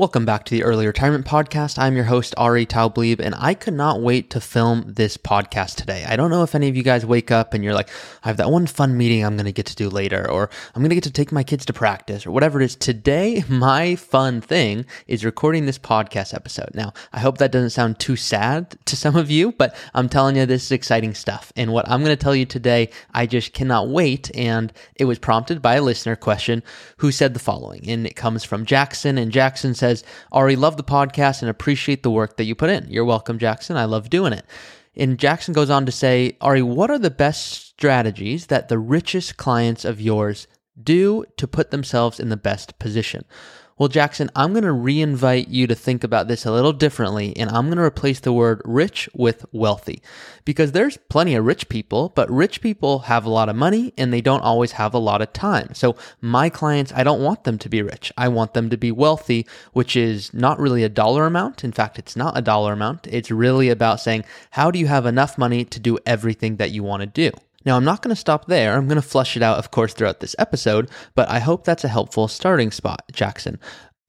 Welcome back to the Early Retirement Podcast. I'm your host, Ari Taublieb, and I could not wait to film this podcast today. I don't know if any of you guys wake up and you're like, I have that one fun meeting I'm going to get to do later, or I'm going to get to take my kids to practice, or whatever it is. Today, my fun thing is recording this podcast episode. Now, I hope that doesn't sound too sad to some of you, but I'm telling you, this is exciting stuff. And what I'm going to tell you today, I just cannot wait. And it was prompted by a listener question who said the following, and it comes from Jackson, and Jackson says, says, Ari, love the podcast and appreciate the work that you put in. You're welcome, Jackson. I love doing it. And Jackson goes on to say, Ari, what are the best strategies that the richest clients of yours do to put themselves in the best position? Well, Jackson, I'm going to reinvite you to think about this a little differently, and I'm going to replace the word rich with wealthy. Because there's plenty of rich people, but rich people have a lot of money and they don't always have a lot of time. So, my clients, I don't want them to be rich. I want them to be wealthy, which is not really a dollar amount. In fact, it's not a dollar amount. It's really about saying, how do you have enough money to do everything that you want to do? Now, I'm not going to stop there. I'm going to flush it out, of course, throughout this episode, but I hope that's a helpful starting spot, Jackson.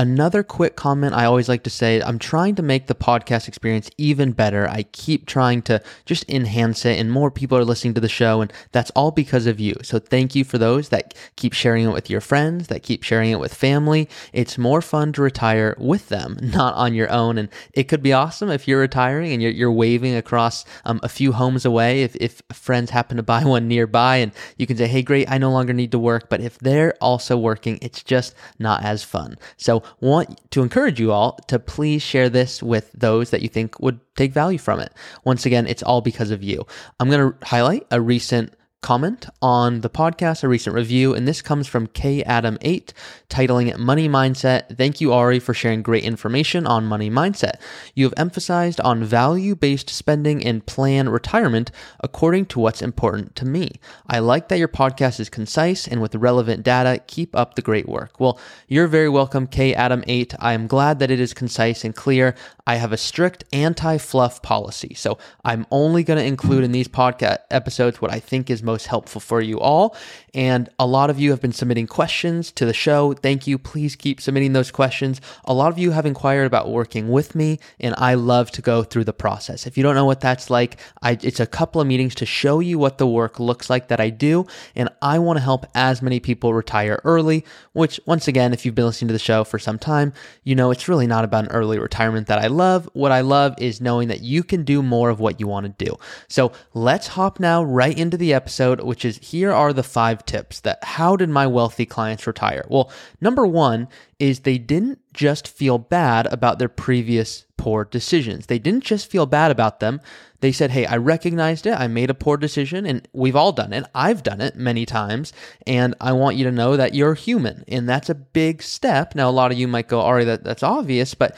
Another quick comment I always like to say I'm trying to make the podcast experience even better. I keep trying to just enhance it, and more people are listening to the show, and that's all because of you. So, thank you for those that keep sharing it with your friends, that keep sharing it with family. It's more fun to retire with them, not on your own. And it could be awesome if you're retiring and you're, you're waving across um, a few homes away. If, if friends happen to buy one nearby, and you can say, Hey, great, I no longer need to work. But if they're also working, it's just not as fun. So, want to encourage you all to please share this with those that you think would take value from it. Once again, it's all because of you. I'm going to highlight a recent comment on the podcast, a recent review, and this comes from K Adam 8 titling it Money Mindset. Thank you, Ari, for sharing great information on money mindset. You have emphasized on value based spending and plan retirement according to what's important to me. I like that your podcast is concise and with relevant data. Keep up the great work. Well, you're very welcome, K Adam 8. I am glad that it is concise and clear. I have a strict anti fluff policy. So I'm only going to include in these podcast episodes what I think is most helpful for you all. And a lot of you have been submitting questions to the show. Thank you. Please keep submitting those questions. A lot of you have inquired about working with me, and I love to go through the process. If you don't know what that's like, I, it's a couple of meetings to show you what the work looks like that I do. And I want to help as many people retire early, which, once again, if you've been listening to the show for some time, you know it's really not about an early retirement that I love. What I love is knowing that you can do more of what you want to do. So let's hop now right into the episode, which is here are the five tips that how did my wealthy clients retire? Well, number one is they didn't just feel bad about their previous poor decisions. They didn't just feel bad about them. They said, Hey, I recognized it. I made a poor decision and we've all done it. I've done it many times. And I want you to know that you're human. And that's a big step. Now, a lot of you might go, Ari, that, that's obvious, but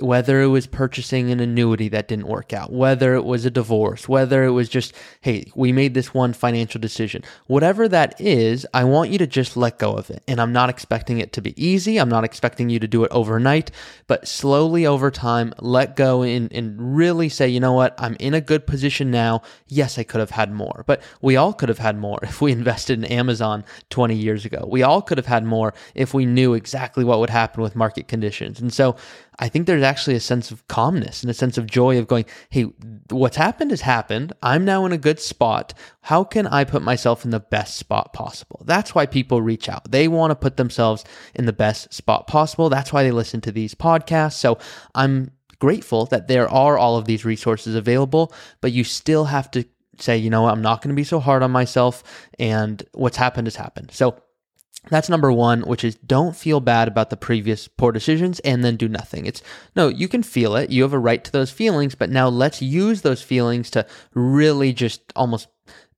whether it was purchasing an annuity that didn't work out, whether it was a divorce, whether it was just, hey, we made this one financial decision, whatever that is, I want you to just let go of it. And I'm not expecting it to be easy. I'm not expecting you to do it overnight, but slowly over time, let go and, and really say, you know what, I'm in a good position now. Yes, I could have had more, but we all could have had more if we invested in Amazon 20 years ago. We all could have had more if we knew exactly what would happen with market conditions. And so, I think there's actually a sense of calmness and a sense of joy of going, hey, what's happened has happened. I'm now in a good spot. How can I put myself in the best spot possible? That's why people reach out. They want to put themselves in the best spot possible. That's why they listen to these podcasts. So I'm grateful that there are all of these resources available, but you still have to say, you know I'm not going to be so hard on myself. And what's happened has happened. So that's number one, which is don't feel bad about the previous poor decisions and then do nothing. It's no, you can feel it. You have a right to those feelings, but now let's use those feelings to really just almost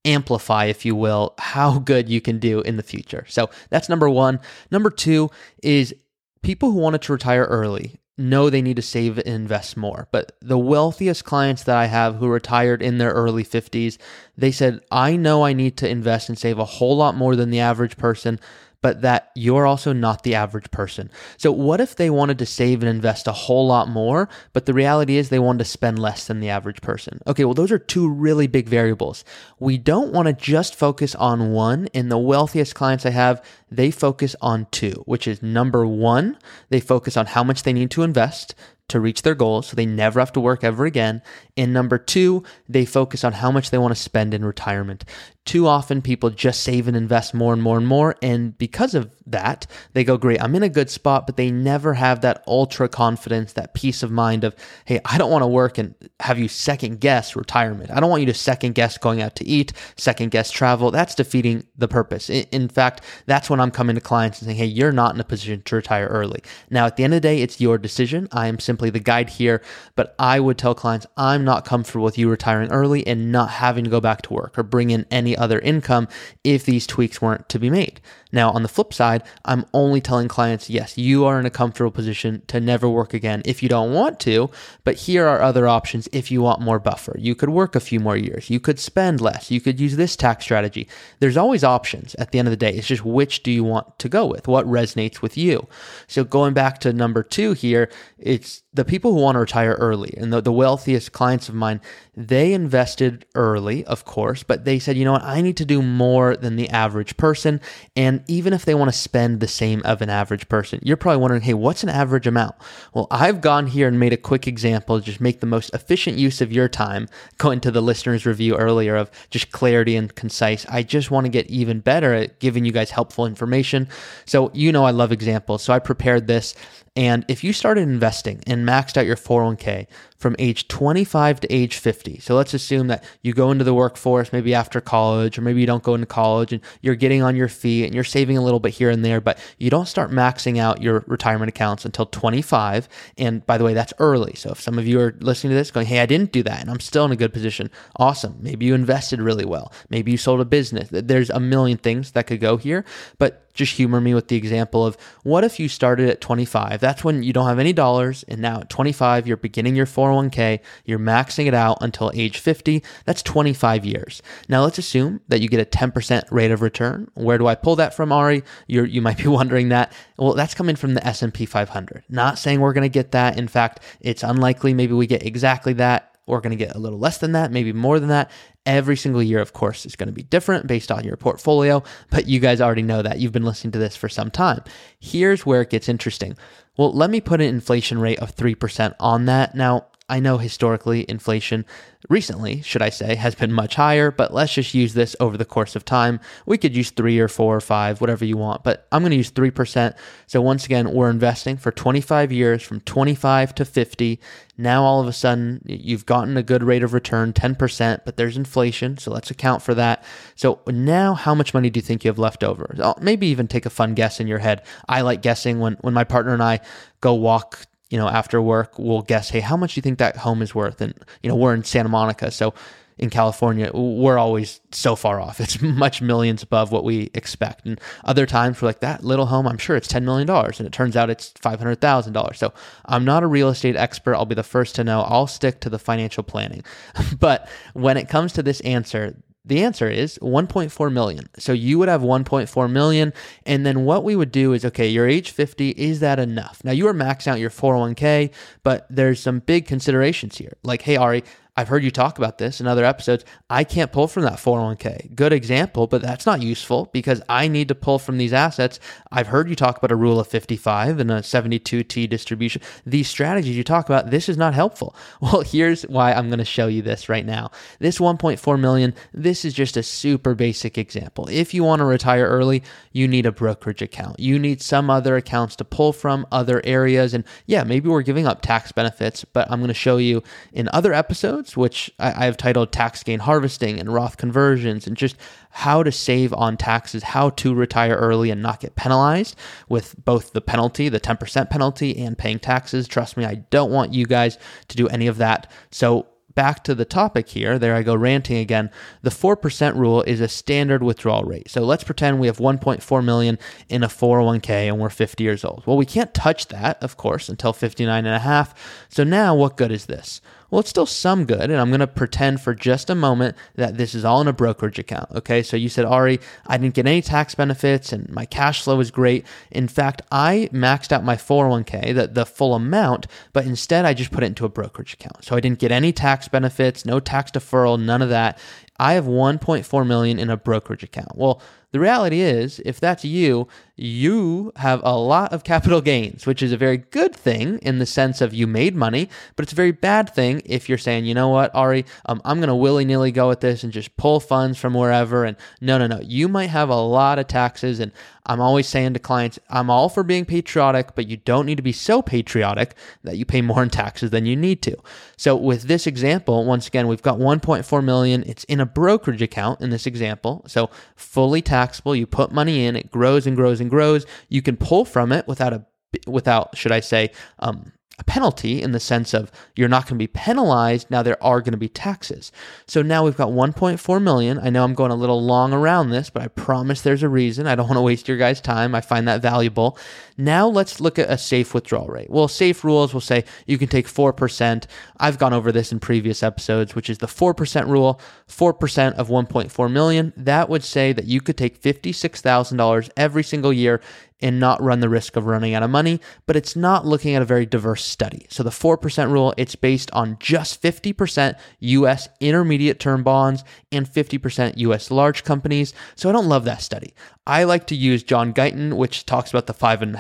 amplify, if you will, how good you can do in the future. So that's number one. Number two is people who wanted to retire early know they need to save and invest more. But the wealthiest clients that I have who retired in their early 50s, they said, I know I need to invest and save a whole lot more than the average person but that you're also not the average person. So, what if they wanted to save and invest a whole lot more, but the reality is they wanted to spend less than the average person? Okay, well, those are two really big variables. We don't want to just focus on one. In the wealthiest clients I have, they focus on two, which is number one, they focus on how much they need to invest to reach their goals so they never have to work ever again. And number two, they focus on how much they want to spend in retirement. Too often people just save and invest more and more and more. And because of that, they go, great, I'm in a good spot, but they never have that ultra confidence, that peace of mind of, hey, I don't want to work and have you second guess retirement. I don't want you to second guess going out to eat, second guess travel. That's defeating the purpose. In fact, that's when I'm coming to clients and saying, hey, you're not in a position to retire early. Now, at the end of the day, it's your decision. I am simply the guide here, but I would tell clients, I'm not comfortable with you retiring early and not having to go back to work or bring in any other income if these tweaks weren't to be made. Now, on the flip side, I'm only telling clients, yes, you are in a comfortable position to never work again if you don't want to, but here are other options if you want more buffer. You could work a few more years. You could spend less. You could use this tax strategy. There's always options at the end of the day. It's just which do you want to go with? What resonates with you? So going back to number two here, it's the people who want to retire early and the, the wealthiest clients of mine, they invested early, of course, but they said, you know what, I need to do more than the average person. And even if they want to spend the same of an average person, you're probably wondering, hey, what's an average amount? Well, I've gone here and made a quick example, just make the most efficient use of your time, going to the listener's review earlier of just clarity and concise. I just want to get even better at giving you guys helpful information. So, you know, I love examples. So I prepared this and if you started investing and maxed out your 401k from age 25 to age 50, so let's assume that you go into the workforce maybe after college, or maybe you don't go into college and you're getting on your feet and you're saving a little bit here and there, but you don't start maxing out your retirement accounts until 25. And by the way, that's early. So if some of you are listening to this going, hey, I didn't do that and I'm still in a good position, awesome. Maybe you invested really well. Maybe you sold a business. There's a million things that could go here, but just humor me with the example of what if you started at 25? That's when you don't have any dollars, and now at 25, you're beginning your 401k, you're maxing it out until age 50. That's 25 years. Now let's assume that you get a 10% rate of return. Where do I pull that from, Ari? you you might be wondering that. Well, that's coming from the S&P 500. Not saying we're going to get that. In fact, it's unlikely maybe we get exactly that we're going to get a little less than that, maybe more than that. Every single year, of course, is going to be different based on your portfolio, but you guys already know that. You've been listening to this for some time. Here's where it gets interesting. Well, let me put an inflation rate of 3% on that. Now, I know historically inflation recently, should I say, has been much higher, but let's just use this over the course of time. We could use three or four or five, whatever you want, but I'm going to use 3%. So once again, we're investing for 25 years from 25 to 50. Now all of a sudden you've gotten a good rate of return, 10%, but there's inflation. So let's account for that. So now how much money do you think you have left over? Maybe even take a fun guess in your head. I like guessing when, when my partner and I go walk you know, after work, we'll guess, hey, how much do you think that home is worth? And, you know, we're in Santa Monica. So in California, we're always so far off. It's much millions above what we expect. And other times we're like, that little home, I'm sure it's $10 million. And it turns out it's $500,000. So I'm not a real estate expert. I'll be the first to know. I'll stick to the financial planning. but when it comes to this answer, the answer is 1.4 million. So you would have 1.4 million. And then what we would do is okay, you're age 50. Is that enough? Now you are maxing out your 401k, but there's some big considerations here. Like, hey, Ari, I've heard you talk about this in other episodes. I can't pull from that 401k. Good example, but that's not useful because I need to pull from these assets. I've heard you talk about a rule of 55 and a 72T distribution. These strategies you talk about, this is not helpful. Well, here's why I'm going to show you this right now. This 1.4 million, this is just a super basic example. If you want to retire early, you need a brokerage account. You need some other accounts to pull from other areas. And yeah, maybe we're giving up tax benefits, but I'm going to show you in other episodes which I, have titled Tax Gain Harvesting and Roth Conversions, and just how to save on taxes, how to retire early and not get penalized with both the penalty, the 10% penalty, and paying taxes. Trust me, I don't want you guys to do any of that. So, back to the topic here, there I go ranting again. The 4% rule is a standard withdrawal rate. So let's pretend we have 1.4 million in a 401k and we're 50 years old. Well, we can't touch that, of course, until 59 and a half. So now what good is this? Well, it's still some good. And I'm going to pretend for just a moment that this is all in a brokerage account. Okay. So you said, Ari, I didn't get any tax benefits and my cash flow is great. In fact, I maxed out my 401k, the, the full amount, but instead I just put it into a brokerage account. So I didn't get any tax benefits, no tax deferral, none of that. I have 1.4 million in a brokerage account. Well, the reality is, if that's you, you have a lot of capital gains, which is a very good thing in the sense of you made money, but it's a very bad thing if you're saying, you know what, Ari, um, I'm going to willy nilly go with this and just pull funds from wherever. And no, no, no. You might have a lot of taxes. And I'm always saying to clients, I'm all for being patriotic, but you don't need to be so patriotic that you pay more in taxes than you need to. So with this example, once again, we've got 1.4 million. It's in a brokerage account in this example. So fully taxable. You put money in, it grows and grows and grows. You can pull from it without a without, should I say, um, a penalty in the sense of you're not going to be penalized. Now there are going to be taxes. So now we've got 1.4 million. I know I'm going a little long around this, but I promise there's a reason. I don't want to waste your guys' time. I find that valuable. Now let's look at a safe withdrawal rate. Well, safe rules will say you can take 4%. I've gone over this in previous episodes, which is the 4% rule, 4% of 1.4 million. That would say that you could take $56,000 every single year and not run the risk of running out of money, but it's not looking at a very diverse study. So the 4% rule, it's based on just 50% US intermediate term bonds and 50% US large companies. So I don't love that study. I like to use John Guyton, which talks about the 5.5%,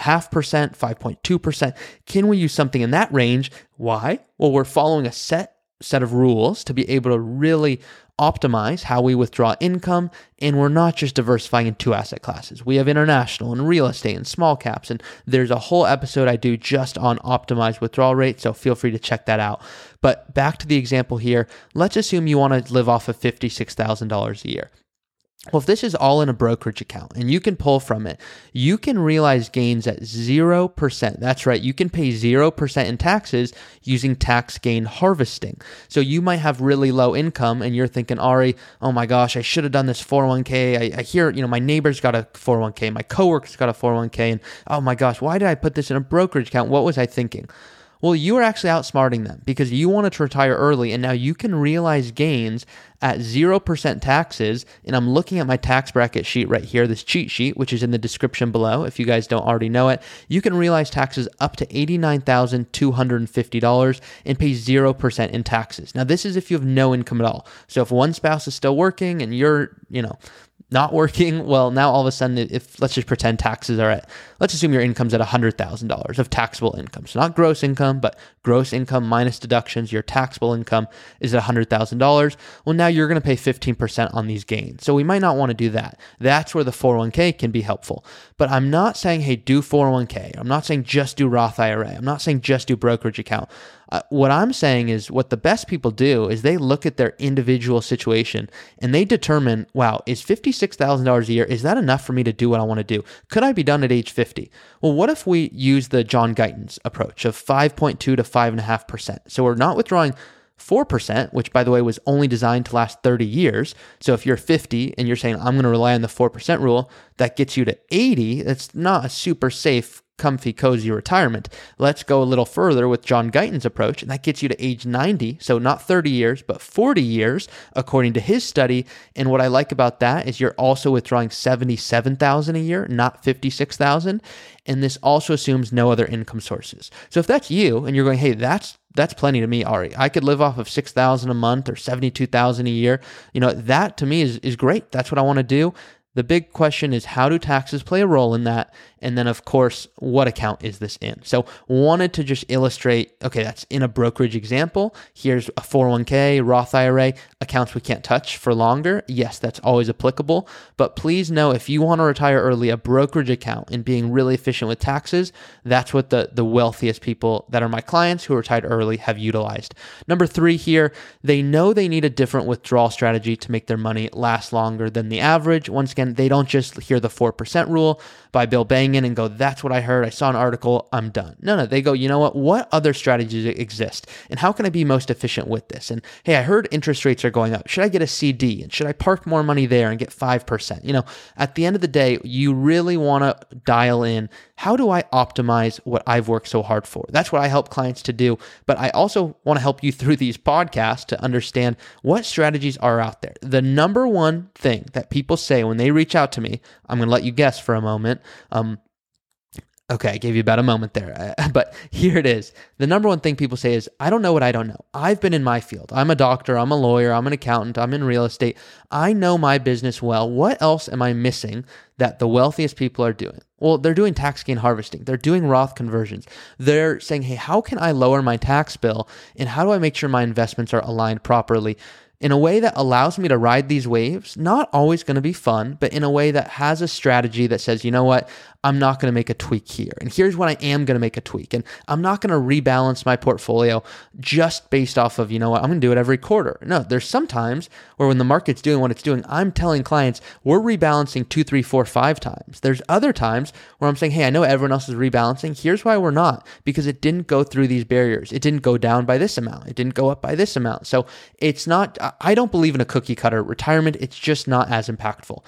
5.2%. Can we use something in that range? Why? Well, we're following a set set of rules to be able to really optimize how we withdraw income. And we're not just diversifying in two asset classes. We have international and real estate and small caps. And there's a whole episode I do just on optimized withdrawal rate. So feel free to check that out. But back to the example here, let's assume you want to live off of $56,000 a year. Well, if this is all in a brokerage account and you can pull from it, you can realize gains at 0%. That's right. You can pay 0% in taxes using tax gain harvesting. So you might have really low income and you're thinking, Ari, oh my gosh, I should have done this 401k. I, I hear, you know, my neighbor's got a 401k, my coworker's got a 401k, and oh my gosh, why did I put this in a brokerage account? What was I thinking? Well, you are actually outsmarting them because you wanted to retire early and now you can realize gains at 0% taxes. And I'm looking at my tax bracket sheet right here, this cheat sheet, which is in the description below. If you guys don't already know it, you can realize taxes up to $89,250 and pay 0% in taxes. Now, this is if you have no income at all. So if one spouse is still working and you're, you know, not working, well, now all of a sudden, if let's just pretend taxes are at, let's assume your income's at $100,000 of taxable income. So not gross income, but gross income minus deductions, your taxable income is at $100,000. Well, now you're going to pay 15% on these gains. So we might not want to do that. That's where the 401k can be helpful. But I'm not saying, hey, do 401k. I'm not saying just do Roth IRA. I'm not saying just do brokerage account. Uh, what I'm saying is what the best people do is they look at their individual situation and they determine, wow, is $56,000 a year, is that enough for me to do what I want to do? Could I be done at age 50? Well, what if we use the John Guyton's approach of 5.2 to 5.5%? So we're not withdrawing 4%, which by the way was only designed to last 30 years. So if you're 50 and you're saying, I'm going to rely on the 4% rule, that gets you to 80. That's not a super safe comfy, cozy retirement. Let's go a little further with John Guyton's approach, and that gets you to age 90. So not 30 years, but 40 years, according to his study. And what I like about that is you're also withdrawing 77,000 a year, not 56,000. And this also assumes no other income sources. So if that's you and you're going, hey, that's that's plenty to me, Ari. I could live off of six thousand a month or seventy two thousand a year. You know, that to me is is great. That's what I want to do. The big question is how do taxes play a role in that? And then, of course, what account is this in? So, wanted to just illustrate okay, that's in a brokerage example. Here's a 401k, Roth IRA, accounts we can't touch for longer. Yes, that's always applicable. But please know if you want to retire early, a brokerage account and being really efficient with taxes, that's what the, the wealthiest people that are my clients who retired early have utilized. Number three here, they know they need a different withdrawal strategy to make their money last longer than the average. Once again, they don't just hear the 4% rule by Bill Bengen and go, that's what I heard. I saw an article. I'm done. No, no. They go, you know what? What other strategies exist? And how can I be most efficient with this? And hey, I heard interest rates are going up. Should I get a CD? And should I park more money there and get 5%? You know, at the end of the day, you really want to dial in how do I optimize what I've worked so hard for? That's what I help clients to do. But I also want to help you through these podcasts to understand what strategies are out there. The number one thing that people say when they reach out to me, I'm going to let you guess for a moment. Um, Okay, I gave you about a moment there, uh, but here it is. The number one thing people say is, I don't know what I don't know. I've been in my field. I'm a doctor, I'm a lawyer, I'm an accountant, I'm in real estate. I know my business well. What else am I missing that the wealthiest people are doing? Well, they're doing tax gain harvesting, they're doing Roth conversions. They're saying, hey, how can I lower my tax bill? And how do I make sure my investments are aligned properly? in a way that allows me to ride these waves. Not always going to be fun, but in a way that has a strategy that says, you know what, I'm not going to make a tweak here. And here's when I am going to make a tweak. And I'm not going to rebalance my portfolio just based off of, you know what, I'm going to do it every quarter. No, there's sometimes where when the market's doing what it's doing, I'm telling clients we're rebalancing two, three, four, five times. There's other times where I'm saying, hey, I know everyone else is rebalancing. Here's why we're not because it didn't go through these barriers. It didn't go down by this amount. It didn't go up by this amount. So it's not, I don't believe in a cookie cutter retirement. It's just not as impactful.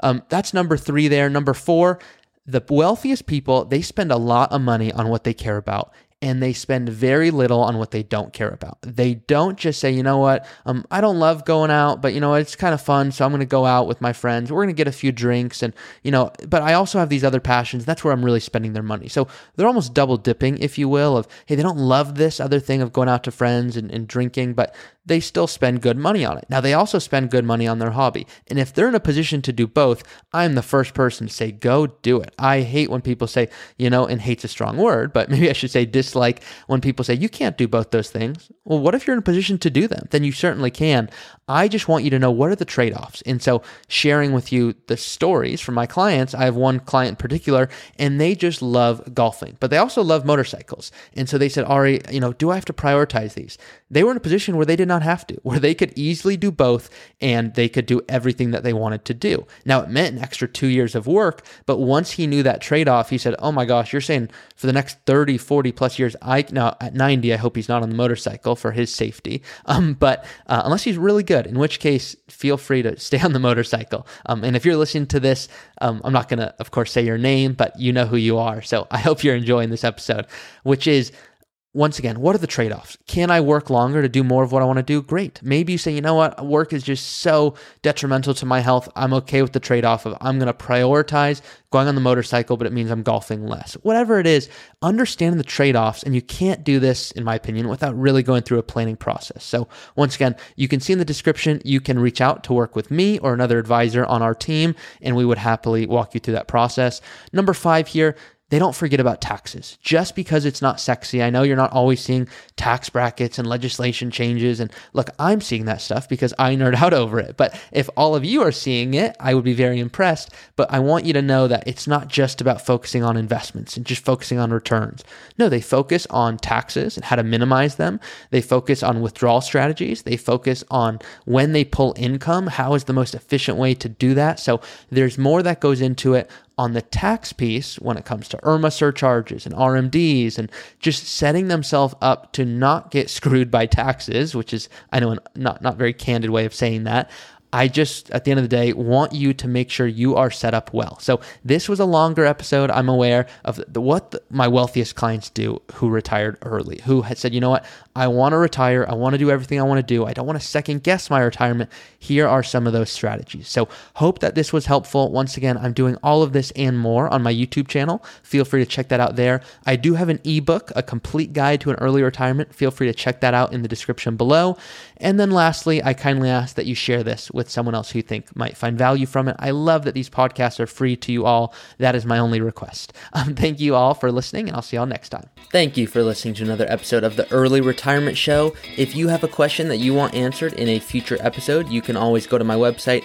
Um, that's number three there. Number four, the wealthiest people, they spend a lot of money on what they care about and they spend very little on what they don't care about. They don't just say, you know what, um, I don't love going out, but you know, it's kind of fun, so I'm going to go out with my friends. We're going to get a few drinks, and you know, but I also have these other passions. That's where I'm really spending their money. So they're almost double dipping, if you will, of hey, they don't love this other thing of going out to friends and, and drinking, but they still spend good money on it. Now, they also spend good money on their hobby. And if they're in a position to do both, I'm the first person to say, go do it. I hate when people say, you know, and hate's a strong word, but maybe I should say dislike when people say, you can't do both those things. Well, what if you're in a position to do them? Then you certainly can. I just want you to know what are the trade offs. And so, sharing with you the stories from my clients, I have one client in particular, and they just love golfing, but they also love motorcycles. And so they said, Ari, you know, do I have to prioritize these? They were in a position where they did not have to, where they could easily do both and they could do everything that they wanted to do. Now, it meant an extra two years of work, but once he knew that trade off, he said, Oh my gosh, you're saying for the next 30, 40 plus years, I now at 90, I hope he's not on the motorcycle for his safety. Um, but uh, unless he's really good, good, in which case, feel free to stay on the motorcycle. Um, and if you're listening to this, um, I'm not going to, of course, say your name, but you know who you are. So I hope you're enjoying this episode, which is once again, what are the trade offs? Can I work longer to do more of what I want to do? Great. Maybe you say, you know what, work is just so detrimental to my health. I'm okay with the trade off of I'm going to prioritize going on the motorcycle, but it means I'm golfing less. Whatever it is, understanding the trade offs. And you can't do this, in my opinion, without really going through a planning process. So, once again, you can see in the description, you can reach out to work with me or another advisor on our team, and we would happily walk you through that process. Number five here, they don't forget about taxes. Just because it's not sexy, I know you're not always seeing tax brackets and legislation changes. And look, I'm seeing that stuff because I nerd out over it. But if all of you are seeing it, I would be very impressed. But I want you to know that it's not just about focusing on investments and just focusing on returns. No, they focus on taxes and how to minimize them. They focus on withdrawal strategies. They focus on when they pull income, how is the most efficient way to do that. So there's more that goes into it on the tax piece when it comes to IRMAA surcharges and RMDs and just setting themselves up to not get screwed by taxes, which is, I know, not, not very candid way of saying that. I just, at the end of the day, want you to make sure you are set up well. So this was a longer episode. I'm aware of the, what the, my wealthiest clients do who retired early, who had said, you know what, I want to retire. I want to do everything I want to do. I don't want to second guess my retirement. Here are some of those strategies. So hope that this was helpful. Once again, I'm doing all of this and more on my YouTube channel. Feel free to check that out there. I do have an ebook, a complete guide to an early retirement. Feel free to check that out in the description below. And then lastly, I kindly ask that you share this with someone else who you think might find value from it. I love that these podcasts are free to you all. That is my only request. Um, thank you all for listening, and I'll see y'all next time. Thank you for listening to another episode of the Early Retirement Show. If you have a question that you want answered in a future episode, you can always go to my website,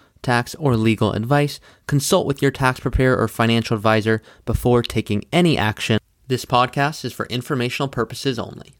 tax, or legal advice, consult with your tax preparer or financial advisor before taking any action This podcast is for informational purposes only.